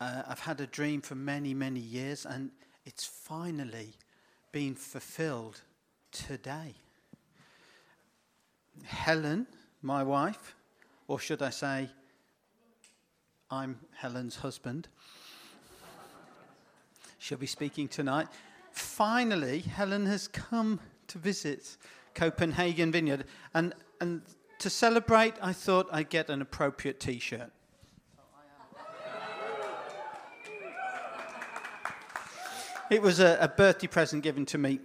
uh, I've had a dream for many, many years, and it's finally been fulfilled today. Helen, my wife, or should I say, I'm Helen's husband. She'll be speaking tonight. Finally, Helen has come to visit Copenhagen Vineyard, and, and to celebrate, I thought I'd get an appropriate t shirt. It was a, a, birthday present given to me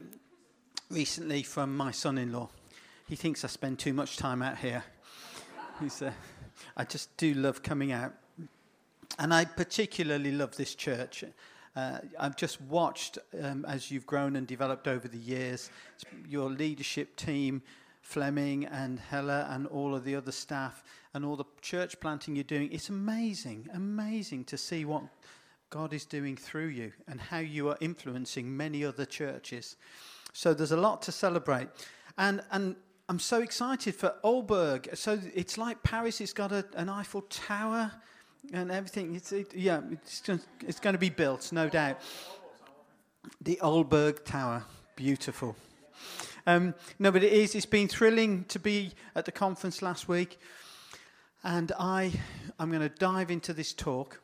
recently from my son in law. He thinks I spend too much time out here. Uh, I just do love coming out. And I particularly love this church. Uh, I've just watched um, as you've grown and developed over the years, your leadership team, Fleming and Hella, and all of the other staff, and all the church planting you're doing. It's amazing, amazing to see what God is doing through you and how you are influencing many other churches. So there's a lot to celebrate. And, and I'm so excited for Ohlberg. So it's like Paris, it's got a, an Eiffel Tower and everything. It's, it, yeah, it's, just, it's going to be built, no doubt. The Ohlberg Tower, beautiful. Um, no, but it is. It's been thrilling to be at the conference last week, and I, I'm going to dive into this talk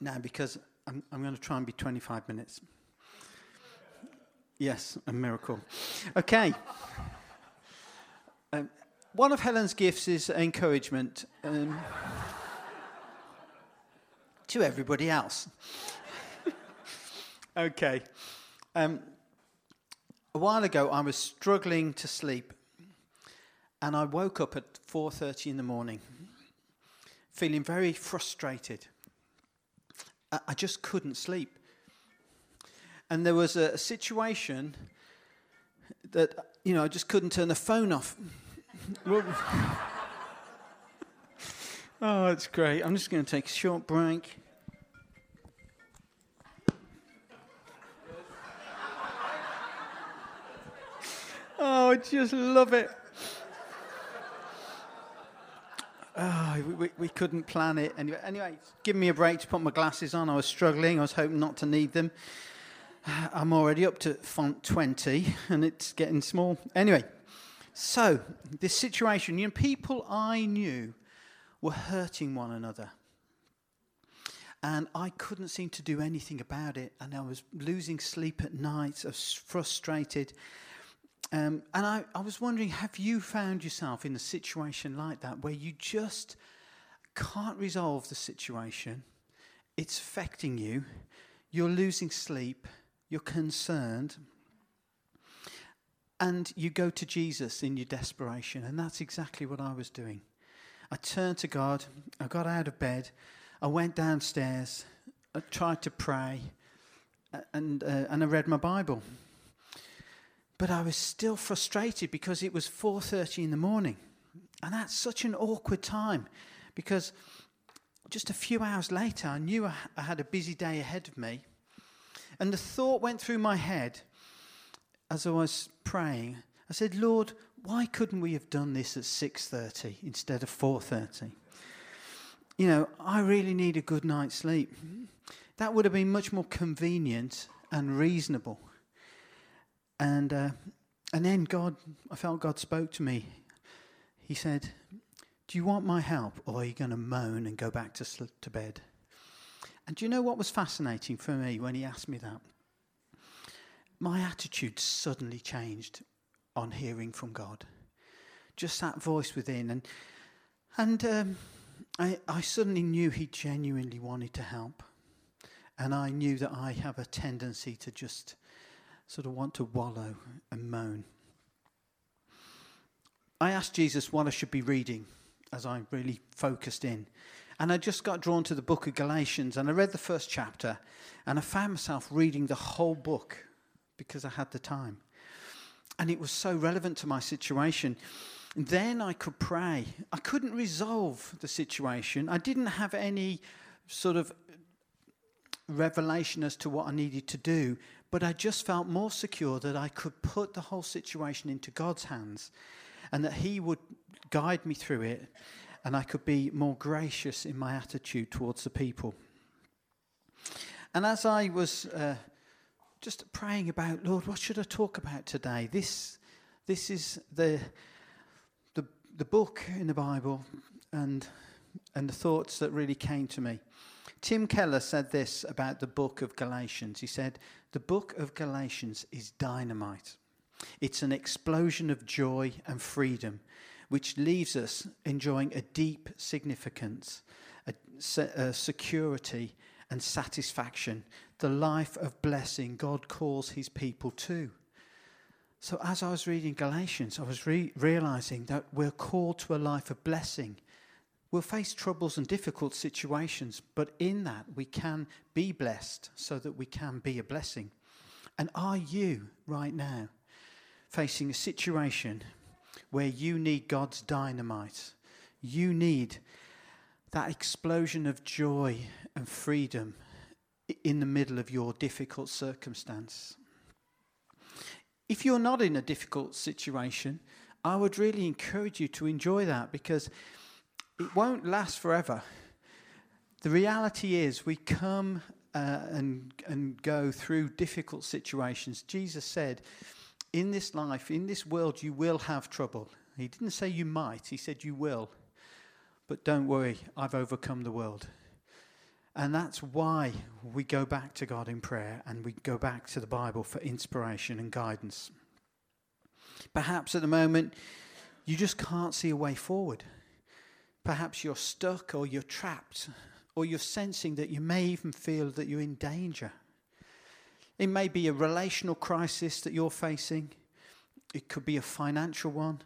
now because I'm, I'm going to try and be 25 minutes. Yes, a miracle. Okay. Um, one of Helen's gifts is encouragement. Um, to everybody else. okay. Um, a while ago, I was struggling to sleep, and I woke up at 4:30 in the morning, feeling very frustrated. I, just couldn't sleep, and there was a, a situation that you know I just couldn't turn the phone off. Oh, it's great. I'm just going to take a short break. Oh, I just love it. Oh, we, we, we, couldn't plan it. Anyway, anyway, give me a break to put my glasses on. I was struggling. I was hoping not to need them. I'm already up to font 20 and it's getting small. Anyway, so this situation, you know, people I knew were hurting one another. And I couldn't seem to do anything about it. And I was losing sleep at night. I was frustrated. Um, and I, I was wondering have you found yourself in a situation like that where you just can't resolve the situation? It's affecting you. You're losing sleep. You're concerned. And you go to Jesus in your desperation. And that's exactly what I was doing. I turned to God. I got out of bed. I went downstairs. I tried to pray. And, uh, and I read my Bible. But I was still frustrated because it was 4:30 in the morning. And that's such an awkward time because just a few hours later I knew I had a busy day ahead of me. And the thought went through my head as I was praying. I said, "Lord, why couldn't we have done this at 6:30 instead of 4:30? You know, I really need a good night's sleep. That would have been much more convenient and reasonable. And uh, and then God, I felt God spoke to me. He said, "Do you want my help, or are you going to moan and go back to sl- to bed?" And do you know what was fascinating for me when he asked me that? My attitude suddenly changed on hearing from God. Just that voice within. And, and um, I, I suddenly knew He genuinely wanted to help. And I knew that I have a tendency to just sort of want to wallow and moan. I asked Jesus what I should be reading as I really focused in. And I just got drawn to the book of Galatians and I read the first chapter and I found myself reading the whole book because I had the time. And it was so relevant to my situation. Then I could pray. I couldn't resolve the situation. I didn't have any sort of revelation as to what I needed to do, but I just felt more secure that I could put the whole situation into God's hands and that He would guide me through it and I could be more gracious in my attitude towards the people. And as I was uh, just praying about, Lord, what should I talk about today? This, this is the, the, the book in the Bible and, and the thoughts that really came to me. Tim Keller said this about the book of Galatians. He said, The book of Galatians is dynamite. It's an explosion of joy and freedom, which leaves us enjoying a deep significance, a, a security, and satisfaction, the life of blessing God calls his people to. So, as I was reading Galatians, I was re- realizing that we're called to a life of blessing. We'll face troubles and difficult situations, but in that we can be blessed so that we can be a blessing. And are you right now facing a situation where you need God's dynamite? You need that explosion of joy and freedom in the middle of your difficult circumstance. If you're not in a difficult situation, I would really encourage you to enjoy that because it won't last forever. The reality is, we come uh, and, and go through difficult situations. Jesus said, In this life, in this world, you will have trouble. He didn't say you might, he said you will. But don't worry, I've overcome the world. And that's why we go back to God in prayer and we go back to the Bible for inspiration and guidance. Perhaps at the moment, you just can't see a way forward. Perhaps you're stuck or you're trapped or you're sensing that you may even feel that you're in danger. It may be a relational crisis that you're facing, it could be a financial one,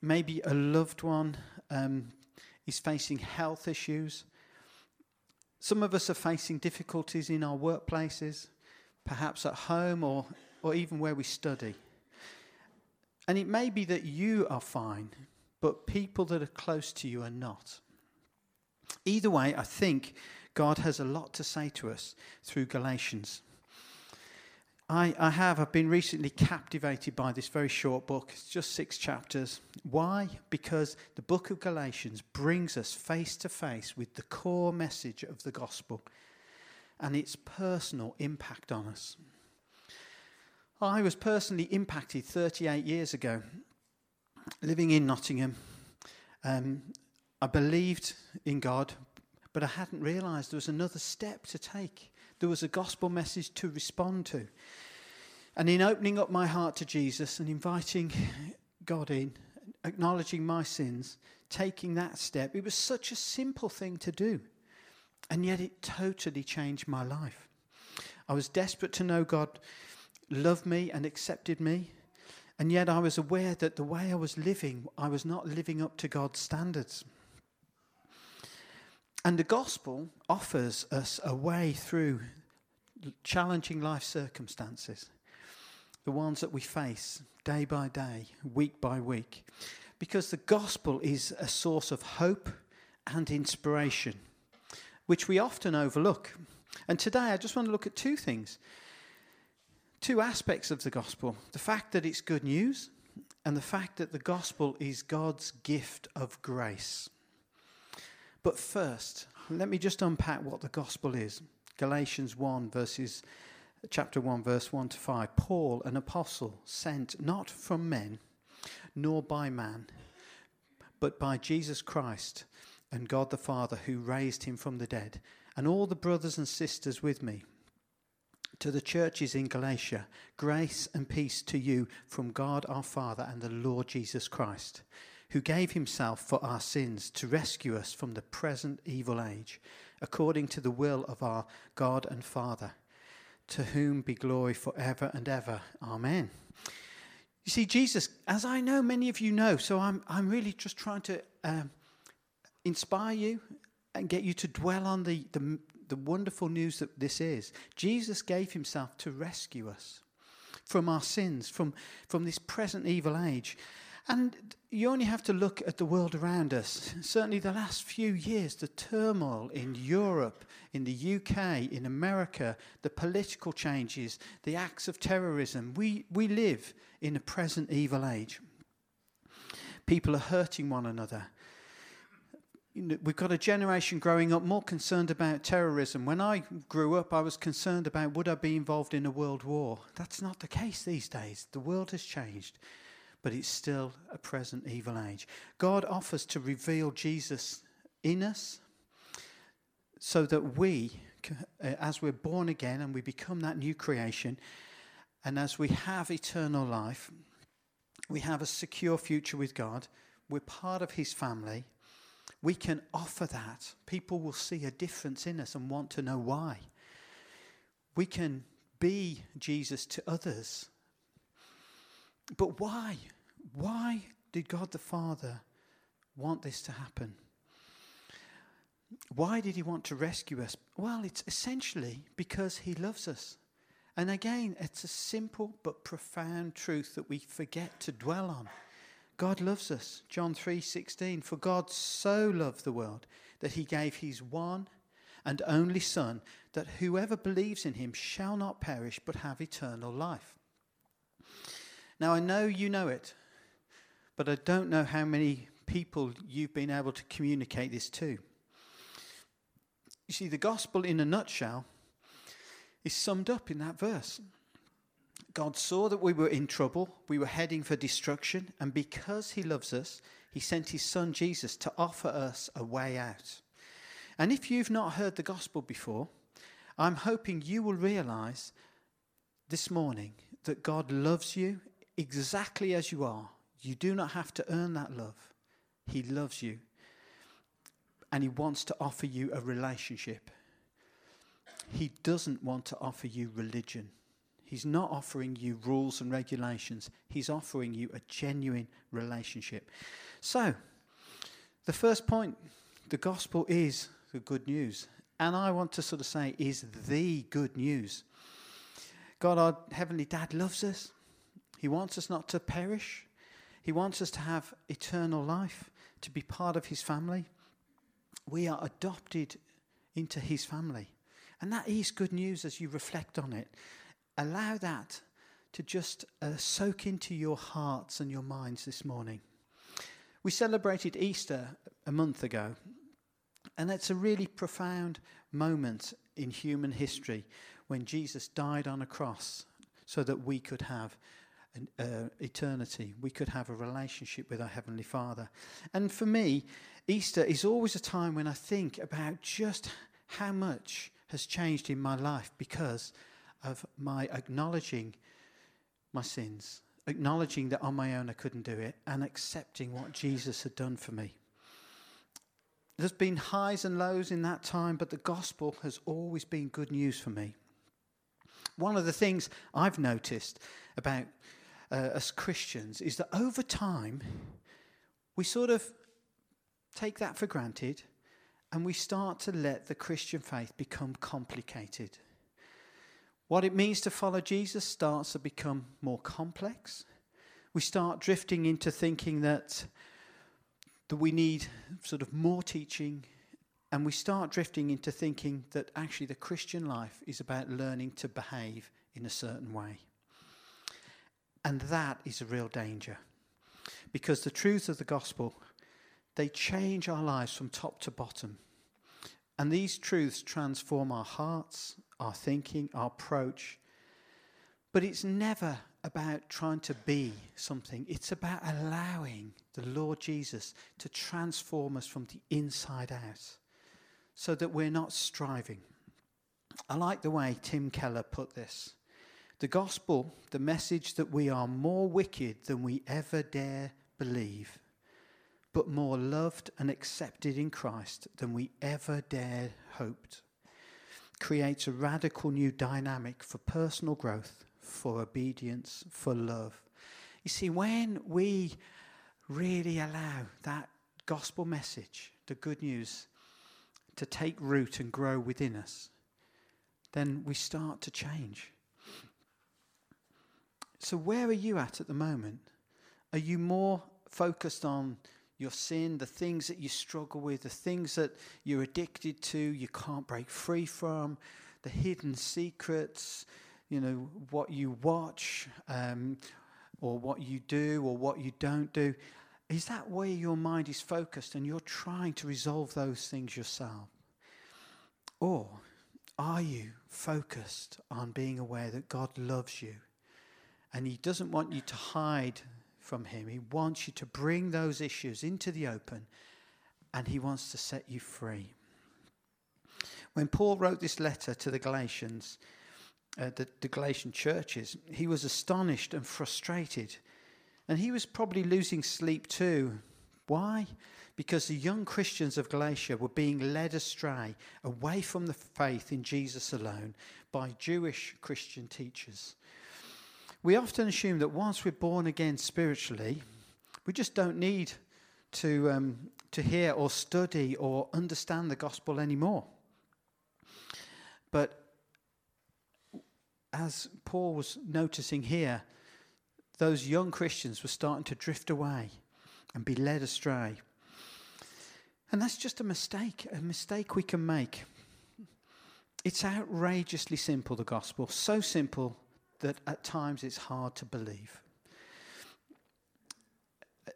maybe a loved one um, is facing health issues. Some of us are facing difficulties in our workplaces, perhaps at home or, or even where we study. And it may be that you are fine, but people that are close to you are not. Either way, I think God has a lot to say to us through Galatians. I, I have. I've been recently captivated by this very short book. It's just six chapters. Why? Because the book of Galatians brings us face to face with the core message of the gospel and its personal impact on us. I was personally impacted 38 years ago, living in Nottingham. Um, I believed in God, but I hadn't realised there was another step to take. There was a gospel message to respond to. And in opening up my heart to Jesus and inviting God in, acknowledging my sins, taking that step, it was such a simple thing to do. And yet it totally changed my life. I was desperate to know God loved me and accepted me. And yet I was aware that the way I was living, I was not living up to God's standards. And the gospel offers us a way through challenging life circumstances, the ones that we face day by day, week by week, because the gospel is a source of hope and inspiration, which we often overlook. And today I just want to look at two things two aspects of the gospel the fact that it's good news, and the fact that the gospel is God's gift of grace. But first, let me just unpack what the gospel is. Galatians 1, verses, chapter 1, verse 1 to 5. Paul, an apostle, sent not from men, nor by man, but by Jesus Christ and God the Father, who raised him from the dead, and all the brothers and sisters with me. To the churches in Galatia, grace and peace to you from God our Father and the Lord Jesus Christ who gave himself for our sins to rescue us from the present evil age, according to the will of our God and Father, to whom be glory forever and ever. Amen. You see, Jesus, as I know many of you know, so I'm, I'm really just trying to um, inspire you and get you to dwell on the, the, the wonderful news that this is. Jesus gave himself to rescue us from our sins, from, from this present evil age. And you only have to look at the world around us. Certainly, the last few years, the turmoil in Europe, in the UK, in America, the political changes, the acts of terrorism. We, we live in a present evil age. People are hurting one another. You know, we've got a generation growing up more concerned about terrorism. When I grew up, I was concerned about would I be involved in a world war. That's not the case these days. The world has changed, but it's still a present evil age. God offers to reveal Jesus in us so that we, uh, as we're born again and we become that new creation, and as we have eternal life, we have a secure future with God, we're part of His family we can offer that. People will see a difference in us and want to know why. We can be Jesus to others. But why? Why did God the Father want this to happen? Why did he want to rescue us? Well, it's essentially because he loves us. And again, it's a simple but profound truth that we forget to dwell on. God loves us. John 3:16 For God so loved the world that he gave his one and only son that whoever believes in him shall not perish but have eternal life. Now I know you know it, but I don't know how many people you've been able to communicate this to. You see the gospel in a nutshell is summed up in that verse. God saw that we were in trouble, we were heading for destruction, and because He loves us, He sent His Son Jesus to offer us a way out. And if you've not heard the gospel before, I'm hoping you will realize this morning that God loves you exactly as you are. You do not have to earn that love. He loves you. And He wants to offer you a relationship. He doesn't want to offer you religion. He's not offering you rules and regulations. He's offering you a genuine relationship. So, the first point the gospel is the good news. And I want to sort of say, is the good news. God, our Heavenly Dad, loves us. He wants us not to perish, He wants us to have eternal life, to be part of His family. We are adopted into His family. And that is good news as you reflect on it allow that to just uh, soak into your hearts and your minds this morning. We celebrated Easter a month ago, and it's a really profound moment in human history when Jesus died on a cross so that we could have an uh, eternity, we could have a relationship with our Heavenly Father. And for me, Easter is always a time when I think about just how much has changed in my life because of my acknowledging my sins, acknowledging that on my own I couldn't do it, and accepting what Jesus had done for me. There's been highs and lows in that time, but the gospel has always been good news for me. One of the things I've noticed about uh, us Christians is that over time, we sort of take that for granted and we start to let the Christian faith become complicated. What it means to follow Jesus starts to become more complex. We start drifting into thinking that, that we need sort of more teaching, and we start drifting into thinking that actually the Christian life is about learning to behave in a certain way. And that is a real danger. Because the truths of the gospel, they change our lives from top to bottom. And these truths transform our hearts, our thinking, our approach. But it's never about trying to be something, it's about allowing the Lord Jesus to transform us from the inside out so that we're not striving. I like the way Tim Keller put this. The gospel, the message that we are more wicked than we ever dare believe, but more loved and accepted in Christ than we ever dared hoped creates a radical new dynamic for personal growth, for obedience, for love. You see, when we really allow that gospel message, the good news, to take root and grow within us, then we start to change. So, where are you at at the moment? Are you more focused on your sin, the things that you struggle with, the things that you're addicted to, you can't break free from, the hidden secrets, you know, what you watch, um, or what you do, or what you don't do. Is that where your mind is focused and you're trying to resolve those things yourself? Or are you focused on being aware that God loves you and He doesn't want you to hide from Him? He wants you to bring those issues into the open and He wants to set you free. When Paul wrote this letter to the Galatians, uh, the, the Galatian churches, he was astonished and frustrated. And he was probably losing sleep too. Why? Because the young Christians of Galatia were being led astray away from the faith in Jesus alone by Jewish Christian teachers. We often assume that once we're born again spiritually, we just don't need to, um, to hear or study or understand the gospel anymore. But as Paul was noticing here, those young Christians were starting to drift away and be led astray. And that's just a mistake, a mistake we can make. It's outrageously simple, the gospel, so simple that at times it's hard to believe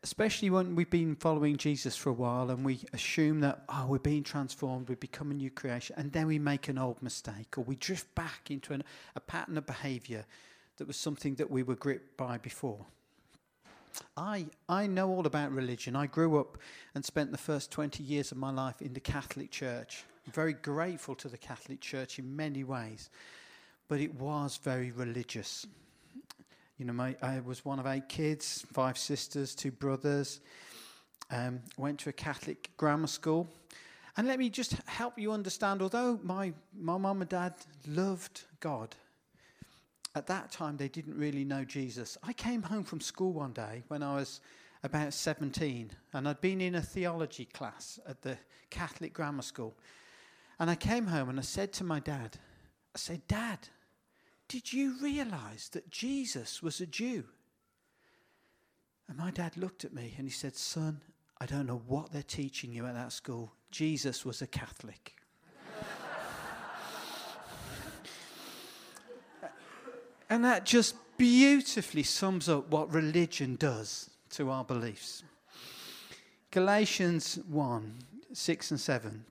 especially when we've been following Jesus for a while and we assume that, oh, we're being transformed, we become a new creation, and then we make an old mistake or we drift back into an, a pattern of behavior that was something that we were gripped by before. I, I know all about religion. I grew up and spent the first 20 years of my life in the Catholic Church. I'm very grateful to the Catholic Church in many ways, but it was very religious. You know, my, I was one of eight kids, five sisters, two brothers. Um, went to a Catholic grammar school. And let me just help you understand although my, my mum and dad loved God, at that time they didn't really know Jesus. I came home from school one day when I was about 17, and I'd been in a theology class at the Catholic grammar school. And I came home and I said to my dad, I said, Dad, did you realize that Jesus was a Jew? And my dad looked at me and he said, Son, I don't know what they're teaching you at that school. Jesus was a Catholic. and that just beautifully sums up what religion does to our beliefs. Galatians 1 6 and 7.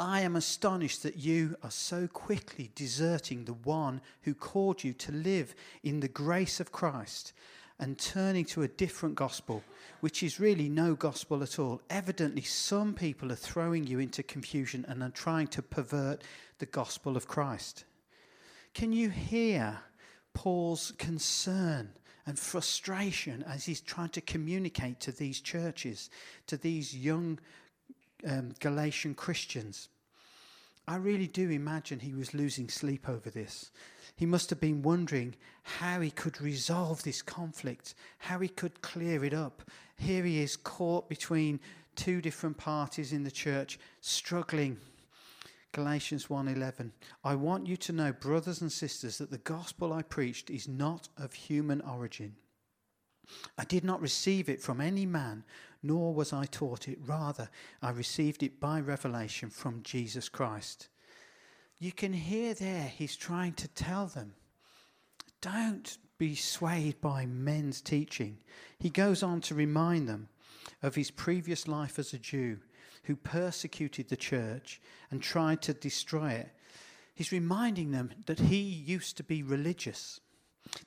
I am astonished that you are so quickly deserting the one who called you to live in the grace of Christ and turning to a different gospel, which is really no gospel at all. Evidently, some people are throwing you into confusion and are trying to pervert the gospel of Christ. Can you hear Paul's concern and frustration as he's trying to communicate to these churches, to these young um, Galatian Christians. I really do imagine he was losing sleep over this. He must have been wondering how he could resolve this conflict, how he could clear it up. Here he is caught between two different parties in the church, struggling. Galatians 1:11 I want you to know brothers and sisters that the gospel I preached is not of human origin. I did not receive it from any man, nor was I taught it. Rather, I received it by revelation from Jesus Christ. You can hear there, he's trying to tell them don't be swayed by men's teaching. He goes on to remind them of his previous life as a Jew who persecuted the church and tried to destroy it. He's reminding them that he used to be religious.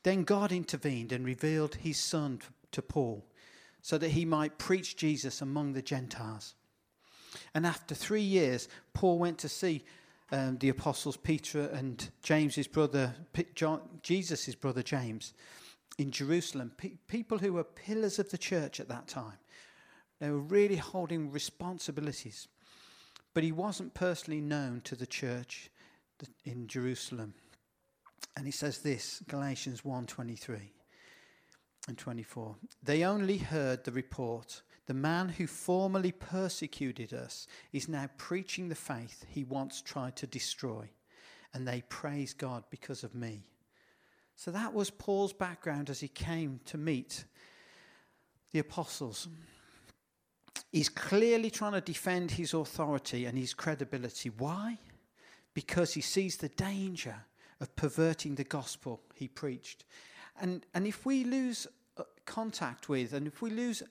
Then God intervened and revealed his son to Paul so that he might preach Jesus among the Gentiles. And after three years, Paul went to see um, the apostles Peter and James, his brother, Jesus' brother James, in Jerusalem. Pe- people who were pillars of the church at that time. They were really holding responsibilities. But he wasn't personally known to the church in Jerusalem. And he says this, Galatians 1:23 and 24. They only heard the report. The man who formerly persecuted us is now preaching the faith he once tried to destroy, and they praise God because of me. So that was Paul's background as he came to meet the apostles. He's clearly trying to defend his authority and his credibility. Why? Because he sees the danger of perverting the gospel he preached. And, and if we lose uh, contact with, and if we lose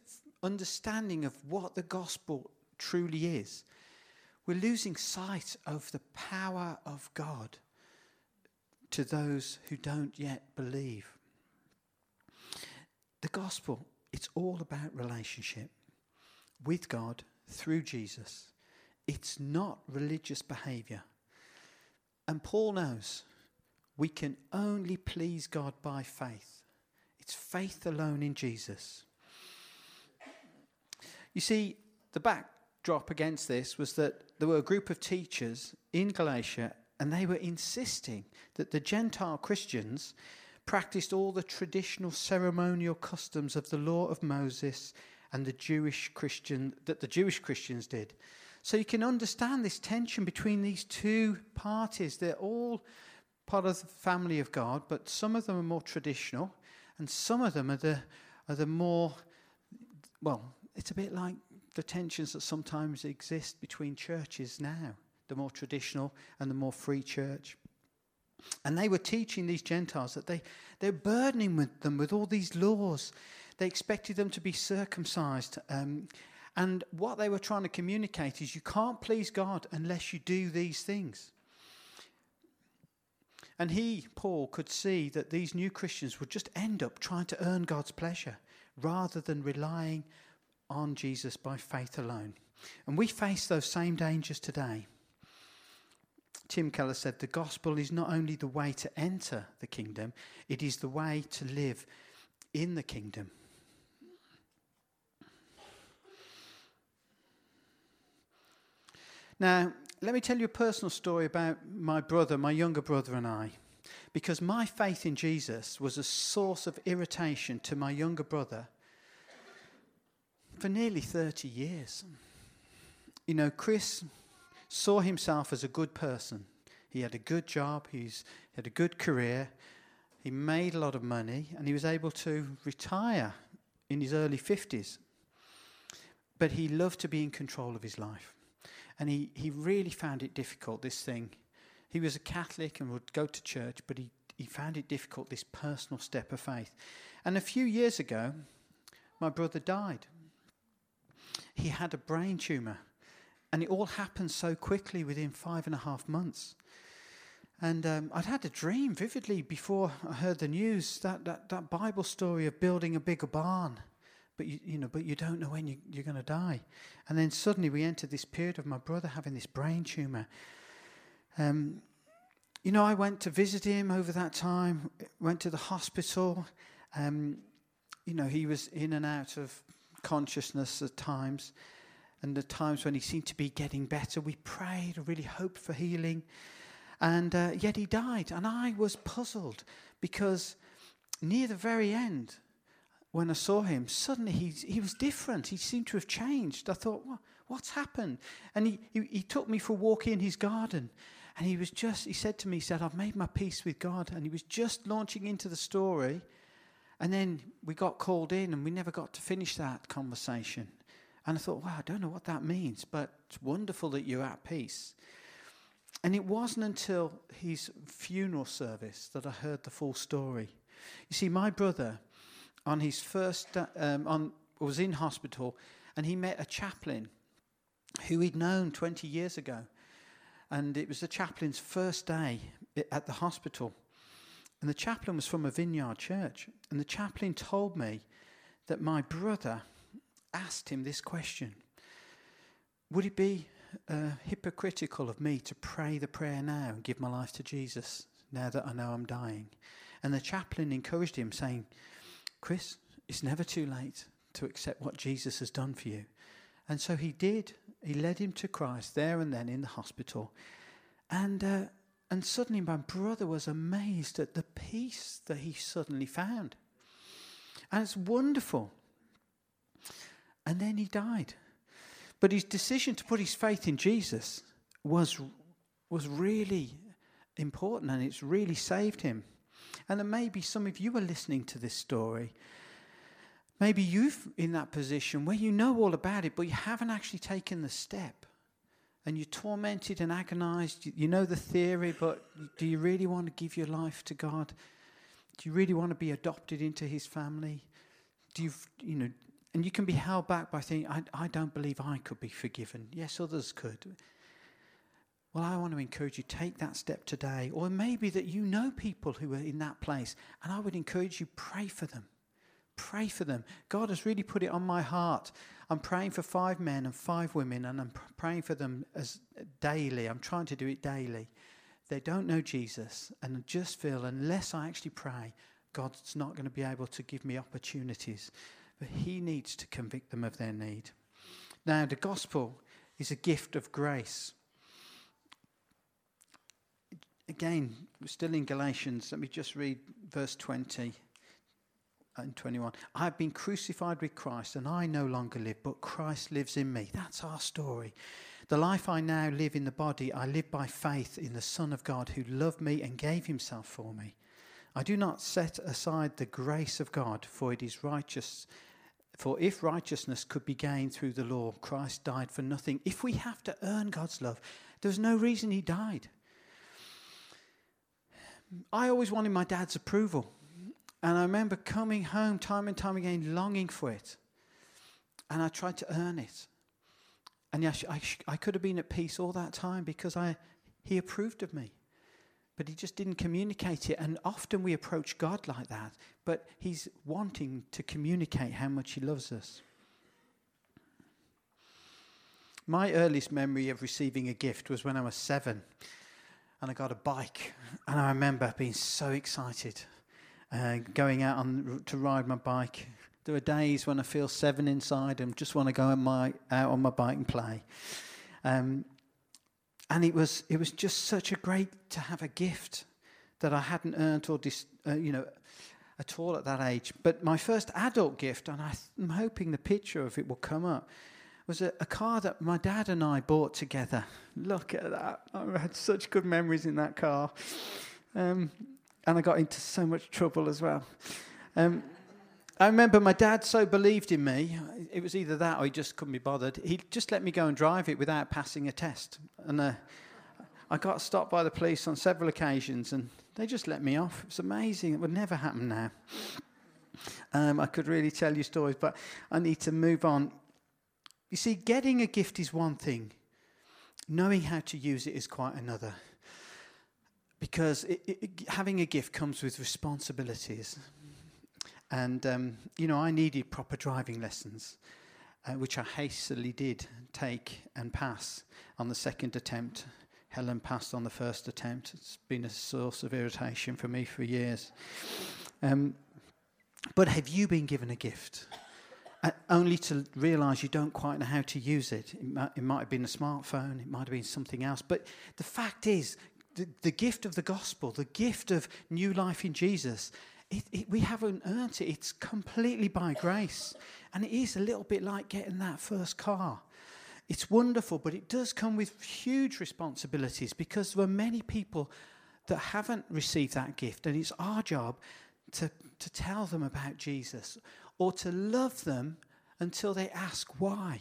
understanding of what the gospel truly is, we're losing sight of the power of God to those who don't yet believe. The gospel, it's all about relationship with God through Jesus. It's not religious behavior. And Paul knows we can only please God by faith. It's faith alone in Jesus. You see, the backdrop against this was that there were a group of teachers in Galatia, and they were insisting that the Gentile Christians practiced all the traditional ceremonial customs of the law of Moses and the Jewish Christian that the Jewish Christians did. So you can understand this tension between these two parties. They're all part of the family of God, but some of them are more traditional, and some of them are the are the more well, it's a bit like the tensions that sometimes exist between churches now, the more traditional and the more free church. And they were teaching these Gentiles that they, they're burdening with them with all these laws. They expected them to be circumcised. Um, and what they were trying to communicate is you can't please God unless you do these things. And he, Paul, could see that these new Christians would just end up trying to earn God's pleasure rather than relying on Jesus by faith alone. And we face those same dangers today. Tim Keller said the gospel is not only the way to enter the kingdom, it is the way to live in the kingdom. Now, let me tell you a personal story about my brother, my younger brother, and I. Because my faith in Jesus was a source of irritation to my younger brother for nearly 30 years. You know, Chris saw himself as a good person. He had a good job, he's, he had a good career, he made a lot of money, and he was able to retire in his early 50s. But he loved to be in control of his life. And he, he really found it difficult, this thing. He was a Catholic and would go to church, but he, he found it difficult, this personal step of faith. And a few years ago, my brother died he had a brain tumour. And it all happened so quickly within five and a half months. And um, I'd had a dream vividly before I heard the news that, that, that Bible story of building a bigger barn. But you, you know, but you don't know when you, you're going to die. And then suddenly we entered this period of my brother having this brain tumour. Um, you know, I went to visit him over that time, went to the hospital. Um, you know, he was in and out of consciousness at times, and the times when he seemed to be getting better, we prayed, really hoped for healing, and uh, yet he died. And I was puzzled because near the very end, when I saw him, suddenly he, he was different. He seemed to have changed. I thought, what, what's happened? And he, he, he took me for a walk in his garden. And he was just, he said to me, he said, I've made my peace with God. And he was just launching into the story and then we got called in and we never got to finish that conversation. And I thought, wow, I don't know what that means, but it's wonderful that you're at peace. And it wasn't until his funeral service that I heard the full story. You see, my brother, on his first, uh, um, on was in hospital, and he met a chaplain who he'd known 20 years ago. And it was the chaplain's first day at the hospital. And the chaplain was from a vineyard church. And the chaplain told me that my brother asked him this question Would it be uh, hypocritical of me to pray the prayer now and give my life to Jesus now that I know I'm dying? And the chaplain encouraged him, saying, Chris, it's never too late to accept what Jesus has done for you. And so he did. He led him to Christ there and then in the hospital. And uh, and suddenly my brother was amazed at the peace that he suddenly found. And it's wonderful. And then he died. But his decision to put his faith in Jesus was, was really important and it's really saved him. And maybe some of you are listening to this story. Maybe you've in that position where you know all about it, but you haven't actually taken the step and you're tormented and agonized. You know the theory, but do you really want to give your life to God? Do you really want to be adopted into His family? Do you, you know, And you can be held back by thinking, I, I don't believe I could be forgiven. Yes, others could. Well, I want to encourage you take that step today, or maybe that you know people who are in that place, and I would encourage you pray for them. Pray for them. God has really put it on my heart. I'm praying for five men and five women, and I'm praying for them as daily. I'm trying to do it daily. They don't know Jesus, and I just feel unless I actually pray, God's not going to be able to give me opportunities. But He needs to convict them of their need. Now, the gospel is a gift of grace again, we're still in Galatians. Let me just read verse 20 and 21. I have been crucified with Christ, and I no longer live, but Christ lives in me. That's our story. The life I now live in the body, I live by faith in the Son of God who loved me and gave himself for me. I do not set aside the grace of God, for it is righteous. For if righteousness could be gained through the law, Christ died for nothing. If we have to earn God's love, there's no reason he died. I always wanted my dad's approval. And I remember coming home time and time again, longing for it. And I tried to earn it. And yes, I, I could have been at peace all that time because I, he approved of me. But he just didn't communicate it. And often we approach God like that. But he's wanting to communicate how much he loves us. My earliest memory of receiving a gift was when I was seven and I got a bike. And I remember being so excited, uh, going out on, to ride my bike. There are days when I feel seven inside and just want to go on my, out on my bike and play. Um, and it was, it was just such a great to have a gift that I hadn't earned or, dis, uh, you know, at all at that age. But my first adult gift, and I'm hoping the picture of it will come up, was a, a, car that my dad and I bought together. Look at that. I had such good memories in that car. Um, and I got into so much trouble as well. Um, I remember my dad so believed in me, it was either that or he just couldn't be bothered. He just let me go and drive it without passing a test. And uh, I got stopped by the police on several occasions and they just let me off. It was amazing. It would never happen now. Um, I could really tell you stories, but I need to move on. You see, getting a gift is one thing, knowing how to use it is quite another. Because it, it, having a gift comes with responsibilities. And, um, you know, I needed proper driving lessons, uh, which I hastily did take and pass on the second attempt. Helen passed on the first attempt. It's been a source of irritation for me for years. Um, but have you been given a gift? Uh, only to realize you don't quite know how to use it. It might, it might, have been a smartphone, it might have been something else. But the fact is, the, the gift of the gospel, the gift of new life in Jesus, it, it, we haven't earned it. It's completely by grace. And it is a little bit like getting that first car. It's wonderful, but it does come with huge responsibilities because there are many people that haven't received that gift. And it's our job to, to tell them about Jesus or to love them until they ask why.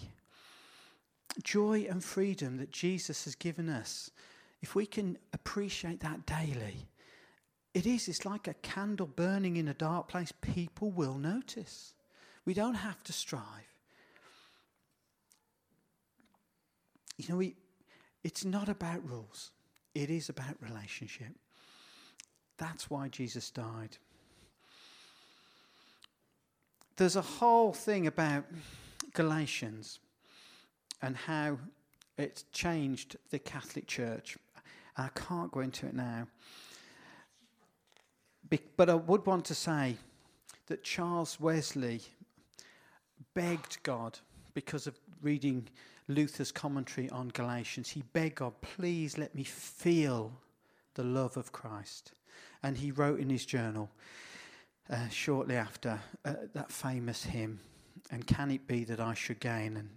Joy and freedom that Jesus has given us, if we can appreciate that daily, it is, it's like a candle burning in a dark place. People will notice. We don't have to strive. You know, we, it's not about rules, it is about relationship. That's why Jesus died there's a whole thing about Galatians and how it's changed the Catholic Church. I can't go into it now. But I would want to say that Charles Wesley begged God because of reading Luther's commentary on Galatians. He begged God, please let me feel the love of Christ. And he wrote in his journal, uh, shortly after uh, that famous hymn, And Can It Be That I Should Gain? And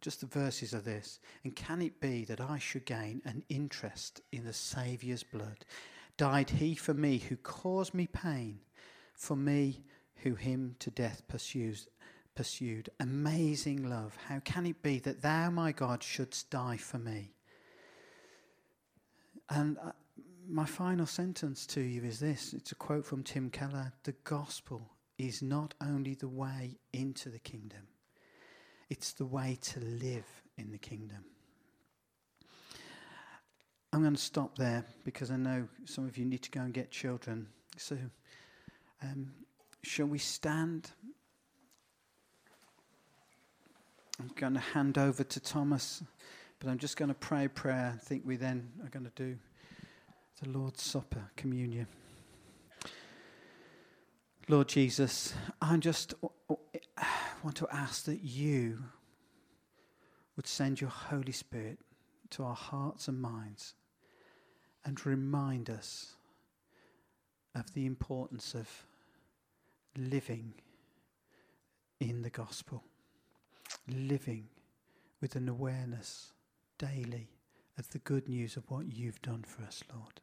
just the verses of this. And can it be that I should gain an interest in the Saviour's blood? Died he for me who caused me pain, for me who him to death pursues, pursued. Amazing love. How can it be that thou, my God, shouldst die for me? And uh, my final sentence to you is this it's a quote from Tim Keller The gospel is not only the way into the kingdom, it's the way to live in the kingdom. I'm going to stop there because I know some of you need to go and get children. So, um, shall we stand? I'm going to hand over to Thomas, but I'm just going to pray a prayer. I think we then are going to do the Lord's Supper, communion. Lord Jesus, I just want to ask that you would send your Holy Spirit to our hearts and minds and remind us of the importance of living in the gospel, living with an awareness daily of the good news of what you've done for us, Lord.